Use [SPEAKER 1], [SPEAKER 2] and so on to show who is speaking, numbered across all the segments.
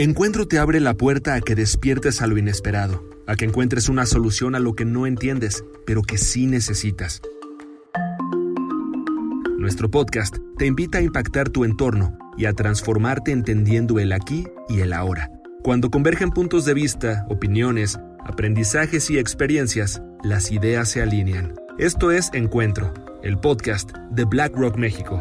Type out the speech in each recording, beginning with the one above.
[SPEAKER 1] Encuentro te abre la puerta a que despiertes a lo inesperado, a que encuentres una solución a lo que no entiendes, pero que sí necesitas. Nuestro podcast te invita a impactar tu entorno y a transformarte entendiendo el aquí y el ahora. Cuando convergen puntos de vista, opiniones, aprendizajes y experiencias, las ideas se alinean. Esto es Encuentro, el podcast de BlackRock México.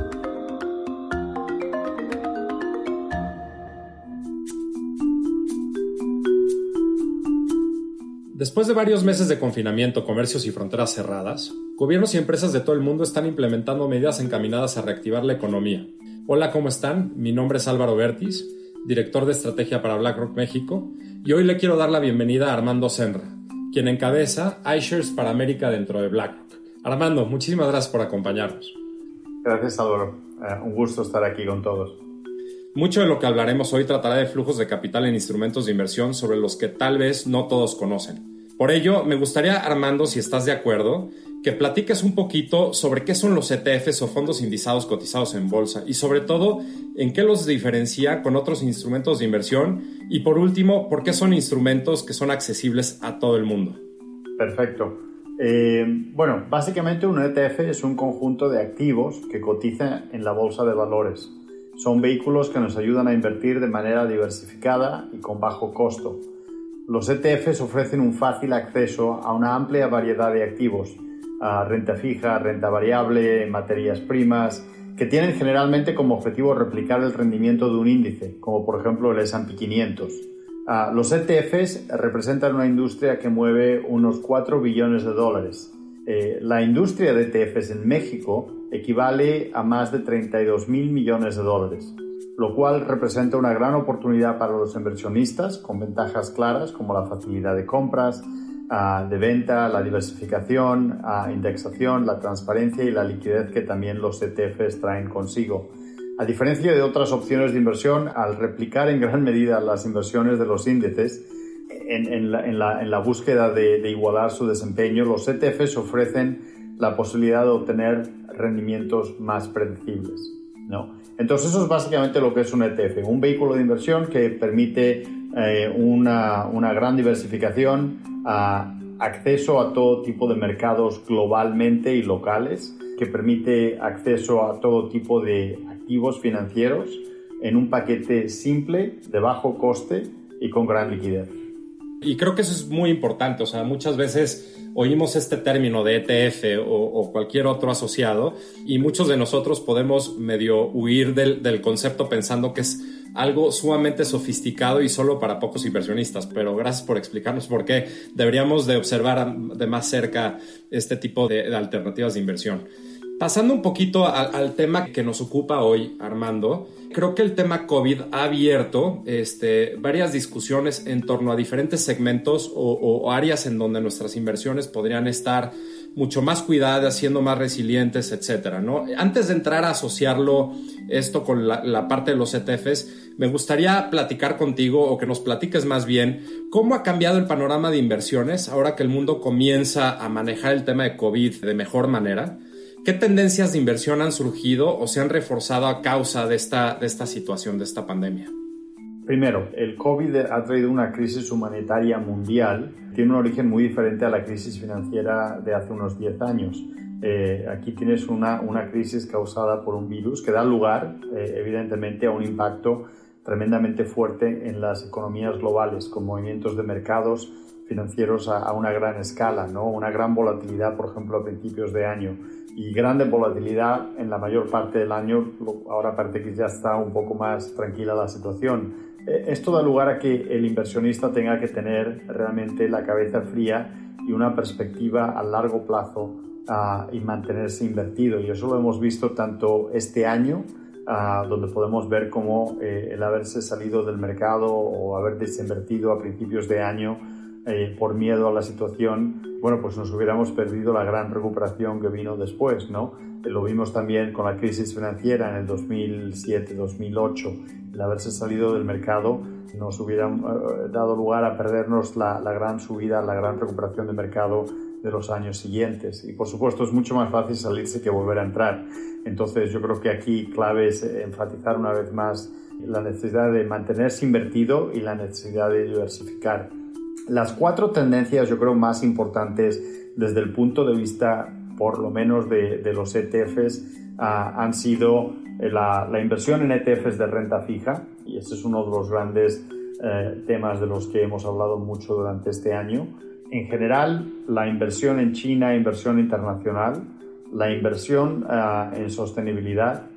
[SPEAKER 2] Después de varios meses de confinamiento, comercios y fronteras cerradas, gobiernos y empresas de todo el mundo están implementando medidas encaminadas a reactivar la economía. Hola, ¿cómo están? Mi nombre es Álvaro Bertis, director de estrategia para BlackRock México, y hoy le quiero dar la bienvenida a Armando Senra, quien encabeza iShares para América dentro de BlackRock. Armando, muchísimas gracias por acompañarnos.
[SPEAKER 3] Gracias, Álvaro. Eh, un gusto estar aquí con todos.
[SPEAKER 2] Mucho de lo que hablaremos hoy tratará de flujos de capital en instrumentos de inversión sobre los que tal vez no todos conocen. Por ello, me gustaría, Armando, si estás de acuerdo, que platiques un poquito sobre qué son los ETFs o fondos indizados cotizados en bolsa y sobre todo en qué los diferencia con otros instrumentos de inversión y por último, por qué son instrumentos que son accesibles a todo el mundo.
[SPEAKER 3] Perfecto. Eh, bueno, básicamente un ETF es un conjunto de activos que cotiza en la bolsa de valores. Son vehículos que nos ayudan a invertir de manera diversificada y con bajo costo los ETFs ofrecen un fácil acceso a una amplia variedad de activos, a renta fija, renta variable, materias primas, que tienen generalmente como objetivo replicar el rendimiento de un índice, como por ejemplo el S&P 500. Ah, los ETFs representan una industria que mueve unos 4 billones de dólares. Eh, la industria de ETFs en México equivale a más de 32 mil millones de dólares lo cual representa una gran oportunidad para los inversionistas con ventajas claras como la facilidad de compras, ah, de venta, la diversificación, uh, indexación, la transparencia y la liquidez que también los ETFs traen consigo. A diferencia de otras opciones de inversión, al replicar en gran medida las inversiones de los índices, en, la, búsqueda de, igualar su desempeño, los ETFs ofrecen la posibilidad de obtener rendimientos más predecibles. ¿No? Entonces eso es básicamente lo que es un ETF, un vehículo de inversión que permite eh, una, una, gran diversificación, acceso a todo tipo de mercados globalmente y locales, que permite acceso a todo tipo de activos financieros en un paquete simple, de bajo coste y con gran liquidez.
[SPEAKER 2] Y creo que eso es muy importante, o sea, muchas veces oímos este término de ETF o, cualquier otro asociado y muchos de nosotros podemos medio huir del, concepto pensando que es algo sumamente sofisticado y solo para pocos inversionistas, pero gracias por explicarnos por qué deberíamos de observar de más cerca este tipo de alternativas de inversión. Pasando un poquito al, tema que nos ocupa hoy, Armando, creo que el tema COVID ha abierto este, varias discusiones en torno a diferentes segmentos o, áreas en donde nuestras inversiones podrían estar mucho más cuidadas, siendo más resilientes, etcétera, ¿no? Antes de entrar a asociarlo esto con la, la, parte de los ETFs, me gustaría platicar contigo o que nos platiques más bien cómo ha cambiado el panorama de inversiones ahora que el mundo comienza a manejar el tema de COVID de mejor manera ¿Qué tendencias de inversión han surgido o se han reforzado a causa de esta, de esta situación, de esta pandemia?
[SPEAKER 3] Primero, el COVID ha traído una crisis humanitaria mundial. Tiene un origen muy diferente a la crisis financiera de hace unos 10 años. Eh, aquí tienes una, una, crisis causada por un virus que da lugar, eh, evidentemente, a un impacto tremendamente fuerte en las economías globales, con movimientos de mercados financieros a, a una gran escala, ¿no? una gran volatilidad, por ejemplo, a principios de año y grande volatilidad en la mayor parte del año. Ahora parece que ya está un poco más tranquila la situación. Eh, esto da lugar a que el inversionista tenga que tener realmente la cabeza fría y una perspectiva a largo plazo uh, y mantenerse invertido. Y eso lo hemos visto tanto este año, uh, donde podemos ver cómo eh, el haberse salido del mercado o haber desinvertido a principios de año eh, por miedo a la situación, bueno, pues nos hubiéramos perdido la gran recuperación que vino después, ¿no? Eh, lo vimos también con la crisis financiera en el 2007-2008, el haberse salido del mercado nos hubiera eh, dado lugar a perdernos la, la gran subida, la gran recuperación de mercado de los años siguientes. Y por supuesto es mucho más fácil salirse que volver a entrar. Entonces yo creo que aquí clave es enfatizar una vez más la necesidad de mantenerse invertido y la necesidad de diversificar. Las cuatro tendencias yo creo más importantes desde el punto de vista por lo menos de, los ETFs ah, han sido la, inversión en ETFs de renta fija y ese es uno de los grandes eh, temas de los que hemos hablado mucho durante este año. En general, la inversión en China, inversión internacional, la inversión ah, en sostenibilidad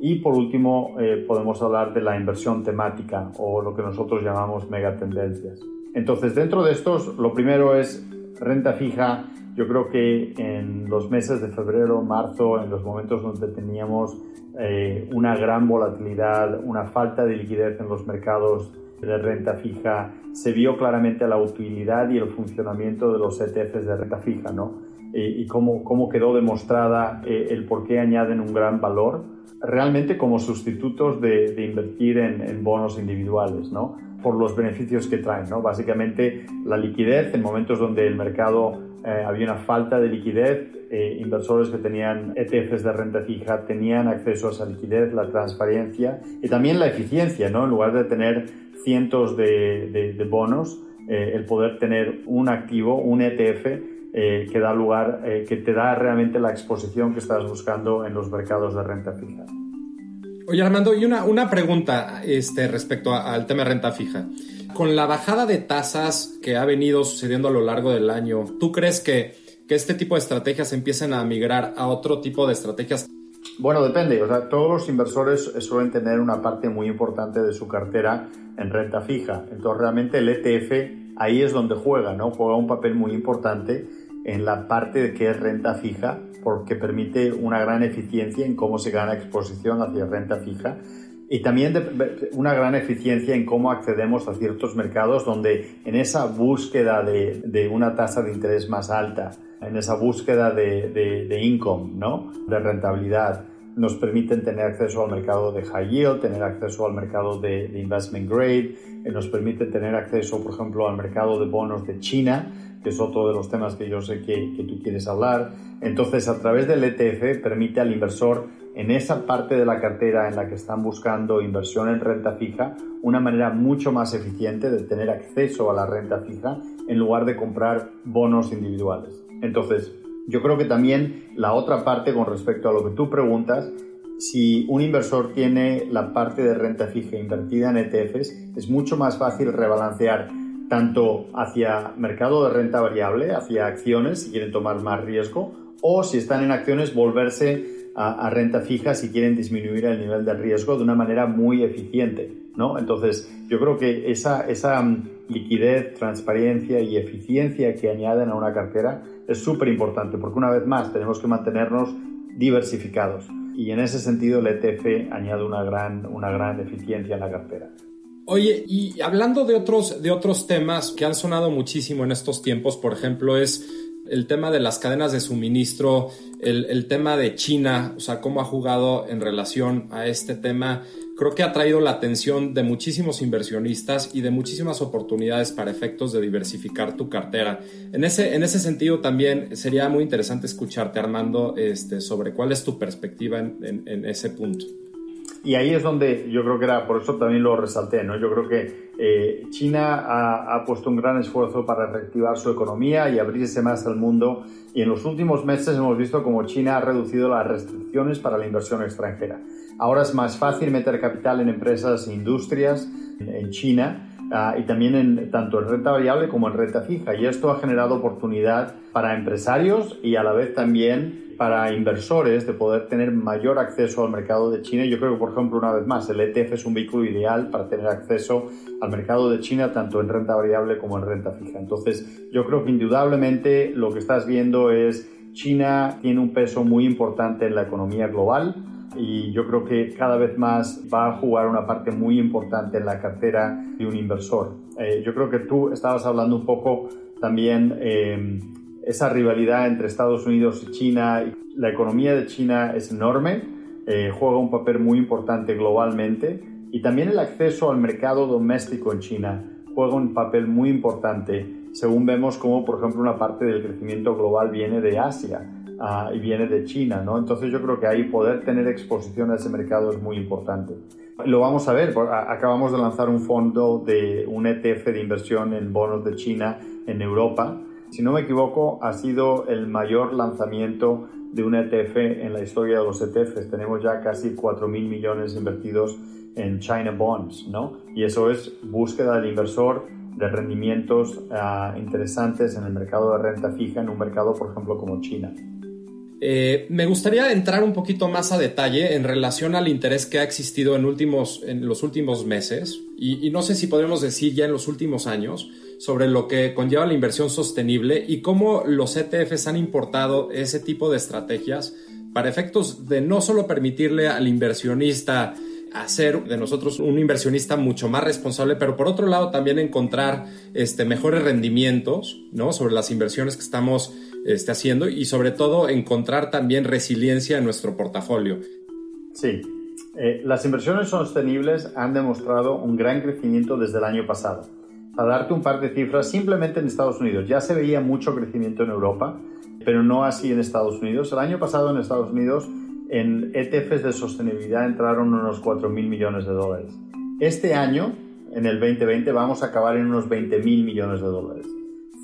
[SPEAKER 3] y por último eh, podemos hablar de la inversión temática o lo que nosotros llamamos megatendencias. Entonces, dentro de estos, lo primero es renta fija. Yo creo que en los meses de febrero, marzo, en los momentos donde teníamos eh, una gran volatilidad, una falta de liquidez en los mercados de renta fija, se vio claramente la utilidad y el funcionamiento de los ETFs de renta fija, ¿no? Y, cómo, cómo, quedó demostrada eh, el por qué añaden un gran valor realmente como sustitutos de, invertir en, bonos individuales, ¿no? Por los beneficios que traen, ¿no? Básicamente la liquidez en momentos donde el mercado eh, había una falta de liquidez, eh, inversores que tenían ETFs de renta fija tenían acceso a esa liquidez, la transparencia y también la eficiencia, ¿no? En lugar de tener cientos de, bonos, eh, el poder tener un activo, un ETF, que da lugar, que te da realmente la exposición que estás buscando en los mercados de renta fija.
[SPEAKER 2] Oye Armando, y una, una pregunta este, respecto al tema de renta fija. Con la bajada de tasas que ha venido sucediendo a lo largo del año, ¿tú crees que, que este tipo de estrategias empiecen a migrar a otro tipo de estrategias?
[SPEAKER 3] Bueno, depende. O sea, todos los inversores suelen tener una parte muy importante de su cartera en renta fija. Entonces, realmente el ETF ahí es donde juega, ¿no? Juega un papel muy importante en la parte de que es renta fija, porque permite una gran eficiencia en cómo se gana exposición hacia renta fija y también una gran eficiencia en cómo accedemos a ciertos mercados donde en esa búsqueda de, una tasa de interés más alta, en esa búsqueda de, de, income, ¿no? de rentabilidad, nos permiten tener acceso al mercado de high yield, tener acceso al mercado de, investment grade, eh, nos permiten tener acceso, por ejemplo, al mercado de bonos de China, que es otro de los temas que yo sé que, que tú quieres hablar. Entonces, a través del ETF permite al inversor en esa parte de la cartera en la que están buscando inversión en renta fija, una manera mucho más eficiente de tener acceso a la renta fija en lugar de comprar bonos individuales. Entonces, yo creo que también la otra parte con respecto a lo que tú preguntas, si un inversor tiene la parte de renta fija invertida en ETFs, es mucho más fácil rebalancear tanto hacia mercado de renta variable, hacia acciones si quieren tomar más riesgo, o si están en acciones volverse a, renta fija si quieren disminuir el nivel de riesgo de una manera muy eficiente. ¿no? Entonces, yo creo que esa, esa liquidez, transparencia y eficiencia que añaden a una cartera es súper importante porque una vez más tenemos que mantenernos diversificados y en ese sentido el ETF añade una gran, una gran eficiencia en la cartera.
[SPEAKER 2] Oye, y hablando de otros, de otros temas que han sonado muchísimo en estos tiempos, por ejemplo, es el tema de las cadenas de suministro, el, el, tema de China, o sea, cómo ha jugado en relación a este tema, creo que ha traído la atención de muchísimos inversionistas y de muchísimas oportunidades para efectos de diversificar tu cartera. En ese, en ese sentido también sería muy interesante escucharte, Armando, este, sobre cuál es tu perspectiva en, en ese punto.
[SPEAKER 3] Y ahí es donde yo creo que era, por eso también lo resalté, ¿no? Yo creo que eh, China ha, ha, puesto un gran esfuerzo para reactivar su economía y abrirse más al mundo. Y en los últimos meses hemos visto como China ha reducido las restricciones para la inversión extranjera. Ahora es más fácil meter capital en empresas e industrias en China Uh, y también en, tanto en renta variable como en renta fija. Y esto ha generado oportunidad para empresarios y a la vez también para inversores de poder tener mayor acceso al mercado de China. Yo creo que, por ejemplo, una vez más, el ETF es un vehículo ideal para tener acceso al mercado de China tanto en renta variable como en renta fija. Entonces, yo creo que indudablemente lo que estás viendo es China tiene un peso muy importante en la economía global y yo creo que cada vez más va a jugar una parte muy importante en la cartera de un inversor. Eh, yo creo que tú estabas hablando un poco también eh, esa rivalidad entre Estados Unidos y China. La economía de China es enorme, eh, juega un papel muy importante globalmente y también el acceso al mercado doméstico en China juega un papel muy importante según vemos como por ejemplo una parte del crecimiento global viene de Asia. ah, y viene de China, ¿no? Entonces yo creo que ahí poder tener exposición a ese mercado es muy importante. Lo vamos a ver, acabamos de lanzar un fondo de un ETF de inversión en bonos de China en Europa. Si no me equivoco, ha sido el mayor lanzamiento de un ETF en la historia de los ETFs. Tenemos ya casi 4.000 millones invertidos en China Bonds, ¿no? Y eso es búsqueda del inversor de rendimientos ah, interesantes en el mercado de renta fija, en un mercado, por ejemplo, como China.
[SPEAKER 2] Eh, me gustaría entrar un poquito más a detalle en relación al interés que ha existido en, últimos, en los últimos meses y, y, no sé si podemos decir ya en los últimos años sobre lo que conlleva la inversión sostenible y cómo los ETFs han importado ese tipo de estrategias para efectos de no solo permitirle al inversionista hacer de nosotros un inversionista mucho más responsable, pero por otro lado también encontrar este, mejores rendimientos ¿no? sobre las inversiones que estamos este, haciendo y sobre todo encontrar también resiliencia en nuestro portafolio.
[SPEAKER 3] Sí, eh, las inversiones sostenibles han demostrado un gran crecimiento desde el año pasado. Para darte un par de cifras, simplemente en Estados Unidos ya se veía mucho crecimiento en Europa, pero no así en Estados Unidos. El año pasado en Estados Unidos en ETFs de sostenibilidad entraron unos 4.000 millones de dólares. Este año, en el 2020, vamos a acabar en unos 20.000 millones de dólares.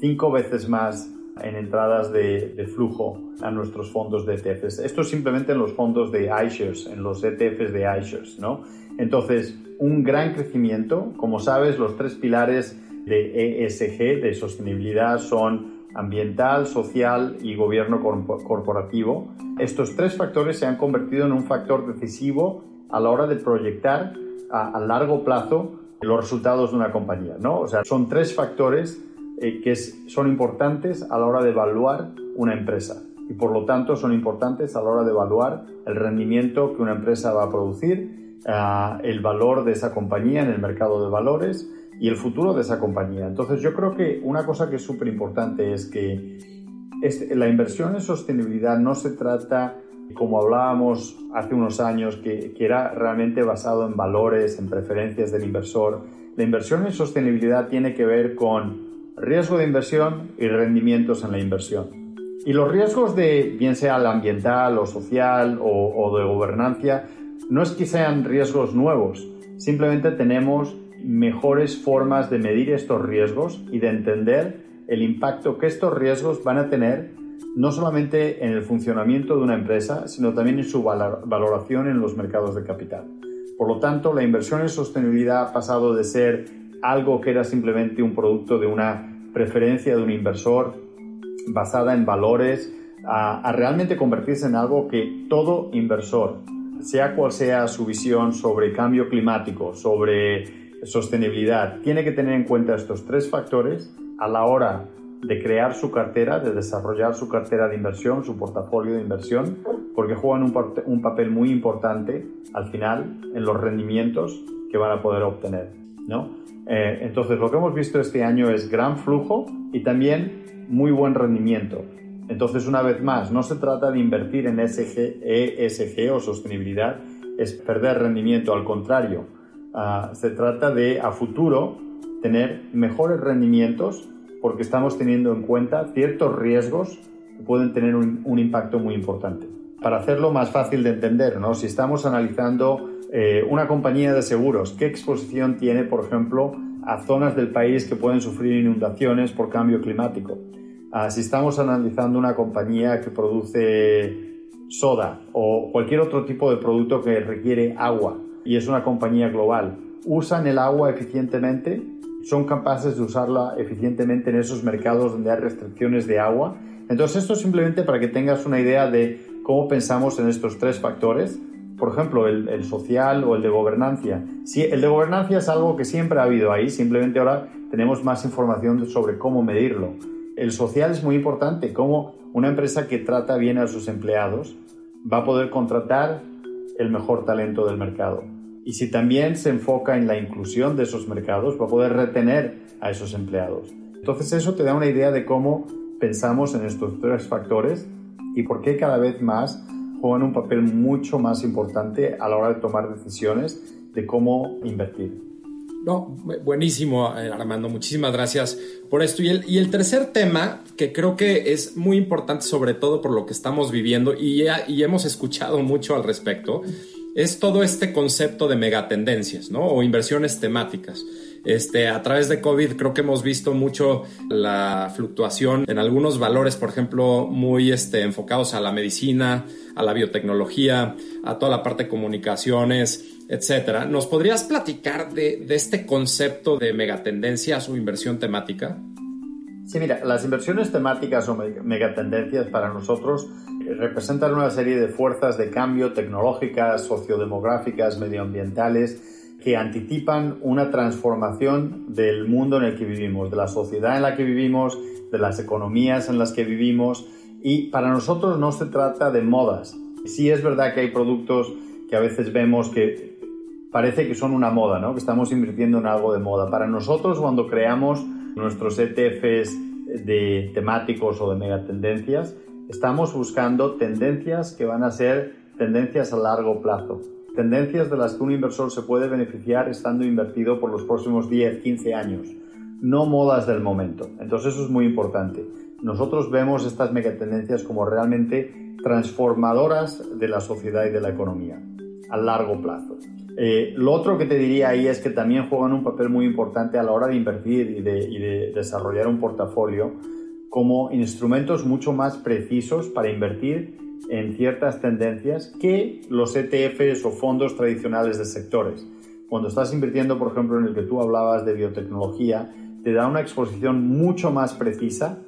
[SPEAKER 3] Cinco veces más en entradas de, flujo a nuestros fondos de ETFs. Esto es simplemente en los fondos de iShares, en los ETFs de iShares, ¿no? Entonces, un gran crecimiento. Como sabes, los tres pilares de ESG, de sostenibilidad, son ambiental, social y gobierno corporativo. Estos tres factores se han convertido en un factor decisivo a la hora de proyectar a, largo plazo los resultados de una compañía. ¿no? O sea, son tres factores eh, que son importantes a la hora de evaluar una empresa y por lo tanto son importantes a la hora de evaluar el rendimiento que una empresa va a producir, ah, el valor de esa compañía en el mercado de valores y el futuro de esa compañía. Entonces yo creo que una cosa que es súper importante es que la inversión en sostenibilidad no se trata, como hablábamos hace unos años, que, que era realmente basado en valores, en preferencias del inversor. La inversión en sostenibilidad tiene que ver con riesgo de inversión y rendimientos en la inversión. Y los riesgos de, bien sea el ambiental o social o, o de gobernancia, no es que sean riesgos nuevos, simplemente tenemos mejores formas de medir estos riesgos y de entender el impacto que estos riesgos van a tener no solamente en el funcionamiento de una empresa, sino también en su valoración en los mercados de capital. Por lo tanto, la inversión en sostenibilidad ha pasado de ser algo que era simplemente un producto de una preferencia de un inversor basada en valores, a, realmente convertirse en algo que todo inversor, sea cual sea su visión sobre cambio climático, sobre sostenibilidad tiene que tener en cuenta estos tres factores a la hora de crear su cartera, de desarrollar su cartera de inversión, su portafolio de inversión, porque juegan un, papel muy importante al final en los rendimientos que van a poder obtener. ¿no? Eh, entonces, lo que hemos visto este año es gran flujo y también muy buen rendimiento. Entonces, una vez más, no se trata de invertir en ESG, ESG o sostenibilidad, es perder rendimiento, al contrario, Ah, se trata de a futuro tener mejores rendimientos porque estamos teniendo en cuenta ciertos riesgos que pueden tener un, impacto muy importante. Para hacerlo más fácil de entender, ¿no? si estamos analizando eh, una compañía de seguros, ¿qué exposición tiene, por ejemplo, a zonas del país que pueden sufrir inundaciones por cambio climático? Ah, si estamos analizando una compañía que produce soda o cualquier otro tipo de producto que requiere agua, y es una compañía global, usan el agua eficientemente, son capaces de usarla eficientemente en esos mercados donde hay restricciones de agua. Entonces esto simplemente para que tengas una idea de cómo pensamos en estos tres factores. Por ejemplo, el, social o el de gobernancia. Si el de gobernancia es algo que siempre ha habido ahí, simplemente ahora tenemos más información sobre cómo medirlo. El social es muy importante, cómo una empresa que trata bien a sus empleados va a poder contratar el mejor talento del mercado. Y si también se enfoca en la inclusión de esos mercados, va a poder retener a esos empleados. Entonces eso te da una idea de cómo pensamos en estos tres factores y por qué cada vez más juegan un papel mucho más importante a la hora de tomar decisiones de cómo invertir.
[SPEAKER 2] No, buenísimo, eh, Armando. Muchísimas gracias por esto. Y el, tercer tema, que creo que es muy importante, sobre todo por lo que estamos viviendo y, y hemos escuchado mucho al respecto, es todo este concepto de megatendencias, ¿no? O inversiones temáticas. Este, a través de COVID creo que hemos visto mucho la fluctuación en algunos valores, por ejemplo, muy este, enfocados a la medicina, a la biotecnología, a toda la parte de comunicaciones, etcétera. ¿Nos podrías platicar de, de este concepto de megatendencias o inversión temática?
[SPEAKER 3] Sí, mira, las inversiones temáticas o megatendencias para nosotros representan una serie de fuerzas de cambio tecnológicas, sociodemográficas, medioambientales, que anticipan una transformación del mundo en el que vivimos, de la sociedad en la que vivimos, de las economías en las que vivimos. Y para nosotros no se trata de modas. Sí es verdad que hay productos que a veces vemos que parece que son una moda, ¿no? que estamos invirtiendo en algo de moda. Para nosotros cuando creamos nuestros ETFs de temáticos o de megatendencias, estamos buscando tendencias que van a ser tendencias a largo plazo tendencias de las que un inversor se puede beneficiar estando invertido por los próximos 10, 15 años, no modas del momento. Entonces eso es muy importante. Nosotros vemos estas megatendencias como realmente transformadoras de la sociedad y de la economía a largo plazo. Eh, lo otro que te diría ahí es que también juegan un papel muy importante a la hora de invertir y de, y de desarrollar un portafolio como instrumentos mucho más precisos para invertir en ciertas tendencias que los ETFs o fondos tradicionales de sectores. Cuando estás invirtiendo, por ejemplo, en el que tú hablabas de biotecnología, te da una exposición mucho más precisa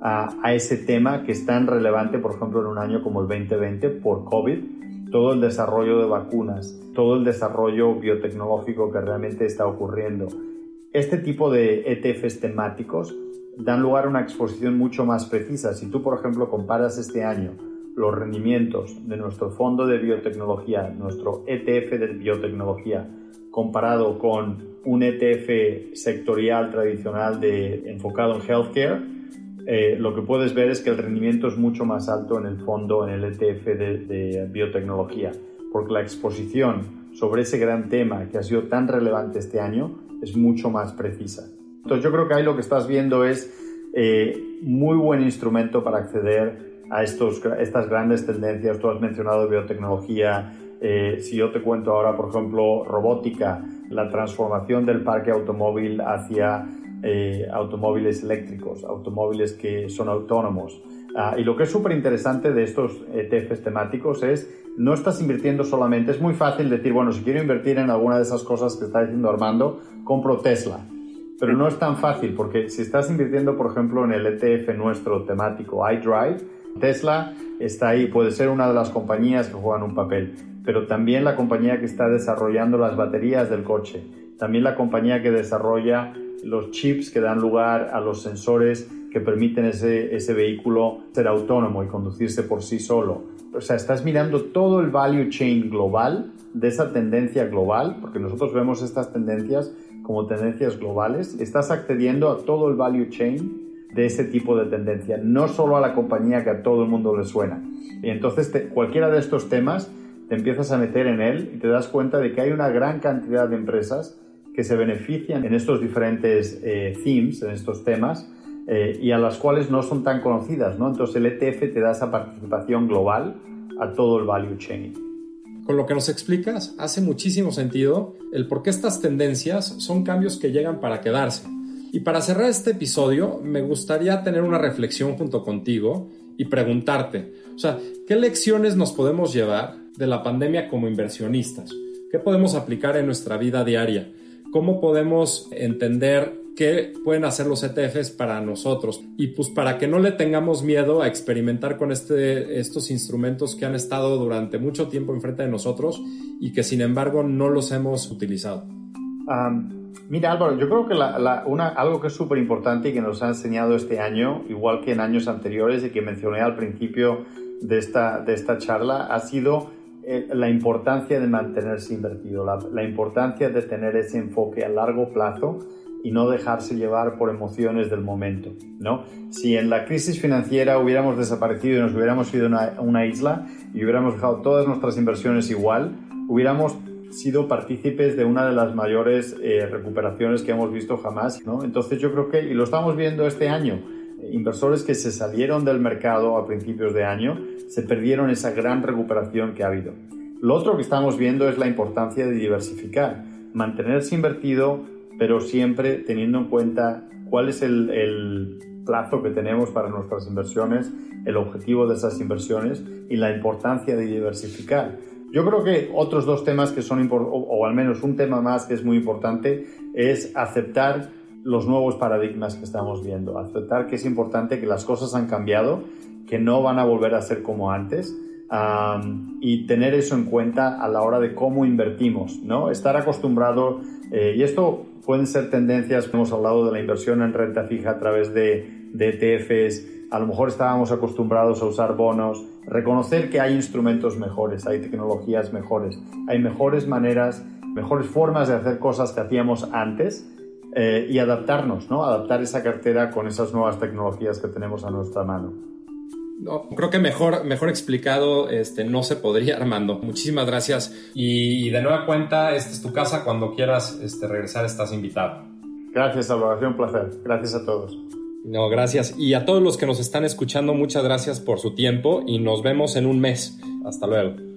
[SPEAKER 3] a, a, ese tema que es tan relevante, por ejemplo, en un año como el 2020 por COVID, todo el desarrollo de vacunas, todo el desarrollo biotecnológico que realmente está ocurriendo. Este tipo de ETFs temáticos dan lugar a una exposición mucho más precisa. Si tú, por ejemplo, comparas este año los rendimientos de nuestro fondo de biotecnología, nuestro ETF de biotecnología, comparado con un ETF sectorial tradicional de, enfocado en healthcare, eh, lo que puedes ver es que el rendimiento es mucho más alto en el fondo, en el ETF de, biotecnología, porque la exposición sobre ese gran tema que ha sido tan relevante este año es mucho más precisa. Entonces yo creo que ahí lo que estás viendo es eh, muy buen instrumento para acceder a estos, estas grandes tendencias. Tú has mencionado biotecnología. Eh, si yo te cuento ahora, por ejemplo, robótica, la transformación del parque automóvil hacia eh, automóviles eléctricos, automóviles que son autónomos. Ah, y lo que es súper interesante de estos ETFs temáticos es no estás invirtiendo solamente, es muy fácil decir, bueno, si quiero invertir en alguna de esas cosas que está diciendo Armando, compro Tesla. Pero no es tan fácil porque si estás invirtiendo, por ejemplo, en el ETF nuestro temático iDrive, Tesla está ahí, puede ser una de las compañías que juegan un papel, pero también la compañía que está desarrollando las baterías del coche, también la compañía que desarrolla los chips que dan lugar a los sensores que permiten ese, ese vehículo ser autónomo y conducirse por sí solo. O sea, estás mirando todo el value chain global de esa tendencia global, porque nosotros vemos estas tendencias como tendencias globales, estás accediendo a todo el value chain de ese tipo de tendencia, no solo a la compañía que a todo el mundo le suena. Y entonces cualquiera de estos temas te empiezas a meter en él y te das cuenta de que hay una gran cantidad de empresas que se benefician en estos diferentes eh, themes, en estos temas, eh, y a las cuales no son tan conocidas, ¿no? Entonces el ETF te da esa participación global a todo el value chain.
[SPEAKER 2] Con lo que nos explicas, hace muchísimo sentido el por qué estas tendencias son cambios que llegan para quedarse. Y para cerrar este episodio, me gustaría tener una reflexión junto contigo y preguntarte, o sea, ¿qué lecciones nos podemos llevar de la pandemia como inversionistas? ¿Qué podemos aplicar en nuestra vida diaria? ¿Cómo podemos entender qué pueden hacer los ETFs para nosotros? Y pues para que no le tengamos miedo a experimentar con este, estos instrumentos que han estado durante mucho tiempo enfrente de nosotros y que sin embargo no los hemos utilizado.
[SPEAKER 3] Mira Álvaro, yo creo que algo que es súper importante y que nos ha enseñado este año, igual que en años anteriores y que mencioné al principio de esta, de esta charla, ha sido eh, la importancia de mantenerse invertido, la, importancia de tener ese enfoque a largo plazo y no dejarse llevar por emociones del momento. ¿no? Si en la crisis financiera hubiéramos desaparecido y nos hubiéramos ido a una, una isla y hubiéramos dejado todas nuestras inversiones igual, hubiéramos sido partícipes de una de las mayores eh, recuperaciones que hemos visto jamás, ¿no? Entonces yo creo que, y lo estamos viendo este año, inversores que se salieron del mercado a principios de año se perdieron esa gran recuperación que ha habido. Lo otro que estamos viendo es la importancia de diversificar, mantenerse invertido, pero siempre teniendo en cuenta cuál es el, el plazo que tenemos para nuestras inversiones, el objetivo de esas inversiones y la importancia de diversificar. Yo creo que otros dos temas que son importantes, o al menos un tema más que es muy importante, es aceptar los nuevos paradigmas que estamos viendo, aceptar que es importante que las cosas han cambiado, que no van a volver a ser como antes y tener eso en cuenta a la hora de cómo invertimos, ¿no? Estar acostumbrado, eh, y esto pueden ser tendencias, hemos hablado de la inversión en renta fija a través de, de ETFs, a lo mejor estábamos acostumbrados a usar bonos, reconocer que hay instrumentos mejores, hay tecnologías mejores, hay mejores maneras, mejores formas de hacer cosas que hacíamos antes eh, y adaptarnos, ¿no? Adaptar esa cartera con esas nuevas tecnologías que tenemos a nuestra mano.
[SPEAKER 2] No, creo que mejor, mejor explicado este, no se podría, Armando. Muchísimas gracias. Y, de nueva cuenta, esta es tu casa. Cuando quieras este, regresar, estás invitado.
[SPEAKER 3] Gracias, Salvador. Un placer. Gracias a todos.
[SPEAKER 2] No, gracias. Y a todos los que nos están escuchando, muchas gracias por su tiempo y nos vemos en un mes. Hasta luego.